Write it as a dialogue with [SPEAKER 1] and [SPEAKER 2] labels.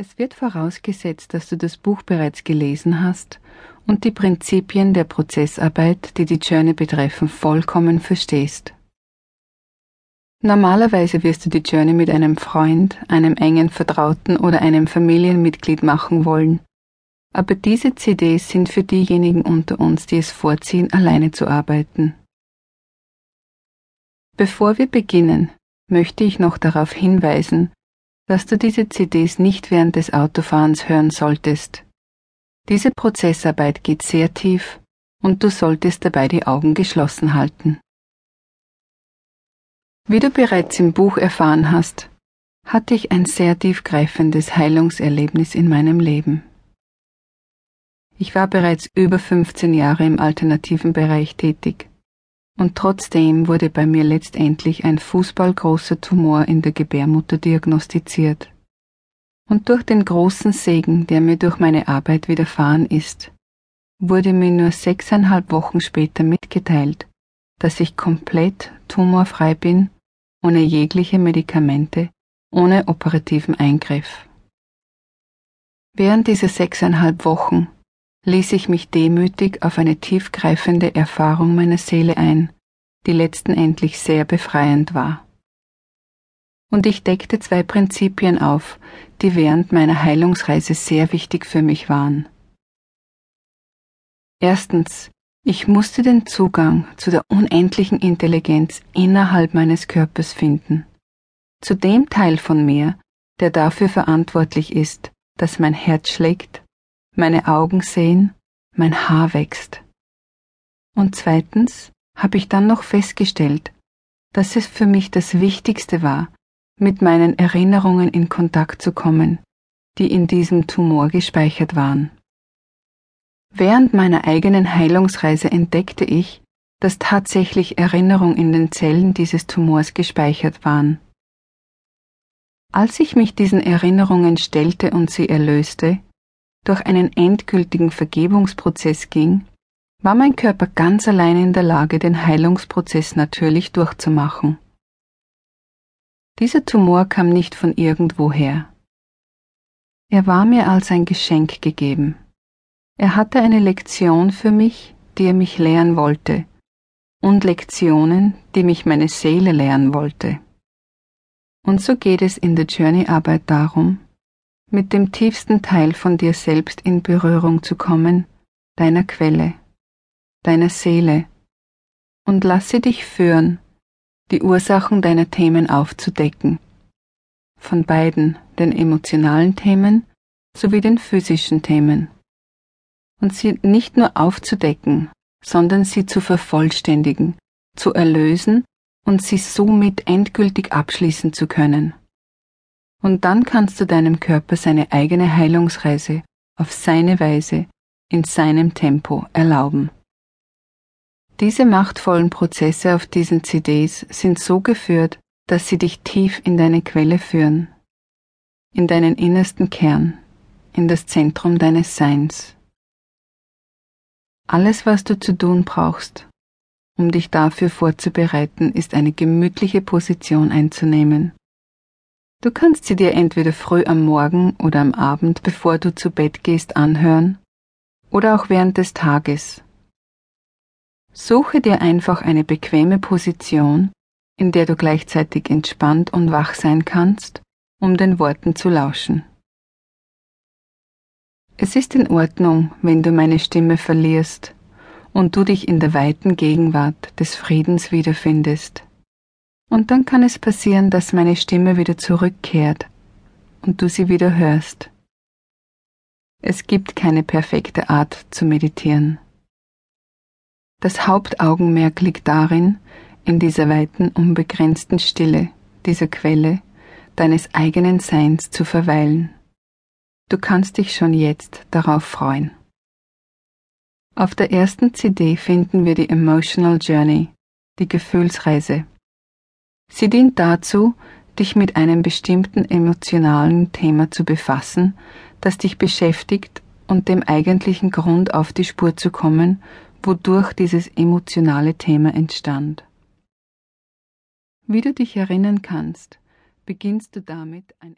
[SPEAKER 1] Es wird vorausgesetzt, dass du das Buch bereits gelesen hast und die Prinzipien der Prozessarbeit, die die Journey betreffen, vollkommen verstehst. Normalerweise wirst du die Journey mit einem Freund, einem engen Vertrauten oder einem Familienmitglied machen wollen, aber diese CDs sind für diejenigen unter uns, die es vorziehen, alleine zu arbeiten. Bevor wir beginnen, möchte ich noch darauf hinweisen, dass du diese CDs nicht während des Autofahrens hören solltest. Diese Prozessarbeit geht sehr tief und du solltest dabei die Augen geschlossen halten. Wie du bereits im Buch erfahren hast, hatte ich ein sehr tiefgreifendes Heilungserlebnis in meinem Leben. Ich war bereits über 15 Jahre im alternativen Bereich tätig und trotzdem wurde bei mir letztendlich ein fußballgroßer Tumor in der Gebärmutter diagnostiziert. Und durch den großen Segen, der mir durch meine Arbeit widerfahren ist, wurde mir nur sechseinhalb Wochen später mitgeteilt, dass ich komplett tumorfrei bin, ohne jegliche Medikamente, ohne operativen Eingriff. Während dieser sechseinhalb Wochen ließ ich mich demütig auf eine tiefgreifende Erfahrung meiner Seele ein, die letztendlich sehr befreiend war. Und ich deckte zwei Prinzipien auf, die während meiner Heilungsreise sehr wichtig für mich waren. Erstens, ich musste den Zugang zu der unendlichen Intelligenz innerhalb meines Körpers finden, zu dem Teil von mir, der dafür verantwortlich ist, dass mein Herz schlägt, meine Augen sehen, mein Haar wächst. Und zweitens habe ich dann noch festgestellt, dass es für mich das Wichtigste war, mit meinen Erinnerungen in Kontakt zu kommen, die in diesem Tumor gespeichert waren. Während meiner eigenen Heilungsreise entdeckte ich, dass tatsächlich Erinnerungen in den Zellen dieses Tumors gespeichert waren. Als ich mich diesen Erinnerungen stellte und sie erlöste, durch einen endgültigen Vergebungsprozess ging, war mein Körper ganz allein in der Lage, den Heilungsprozess natürlich durchzumachen. Dieser Tumor kam nicht von irgendwoher. Er war mir als ein Geschenk gegeben. Er hatte eine Lektion für mich, die er mich lehren wollte, und Lektionen, die mich meine Seele lehren wollte. Und so geht es in der Journey-Arbeit darum, mit dem tiefsten Teil von dir selbst in Berührung zu kommen, deiner Quelle, deiner Seele, und lasse dich führen, die Ursachen deiner Themen aufzudecken, von beiden, den emotionalen Themen sowie den physischen Themen, und sie nicht nur aufzudecken, sondern sie zu vervollständigen, zu erlösen und sie somit endgültig abschließen zu können. Und dann kannst du deinem Körper seine eigene Heilungsreise auf seine Weise, in seinem Tempo erlauben. Diese machtvollen Prozesse auf diesen CDs sind so geführt, dass sie dich tief in deine Quelle führen, in deinen innersten Kern, in das Zentrum deines Seins. Alles, was du zu tun brauchst, um dich dafür vorzubereiten, ist eine gemütliche Position einzunehmen Du kannst sie dir entweder früh am Morgen oder am Abend, bevor du zu Bett gehst, anhören oder auch während des Tages. Suche dir einfach eine bequeme Position, in der du gleichzeitig entspannt und wach sein kannst, um den Worten zu lauschen. Es ist in Ordnung, wenn du meine Stimme verlierst und du dich in der weiten Gegenwart des Friedens wiederfindest. Und dann kann es passieren, dass meine Stimme wieder zurückkehrt und du sie wieder hörst. Es gibt keine perfekte Art zu meditieren. Das Hauptaugenmerk liegt darin, in dieser weiten, unbegrenzten Stille, dieser Quelle deines eigenen Seins zu verweilen. Du kannst dich schon jetzt darauf freuen. Auf der ersten CD finden wir die Emotional Journey, die Gefühlsreise Sie dient dazu, dich mit einem bestimmten emotionalen Thema zu befassen, das dich beschäftigt und dem eigentlichen Grund auf die Spur zu kommen, wodurch dieses emotionale Thema entstand. Wie du dich erinnern kannst, beginnst du damit ein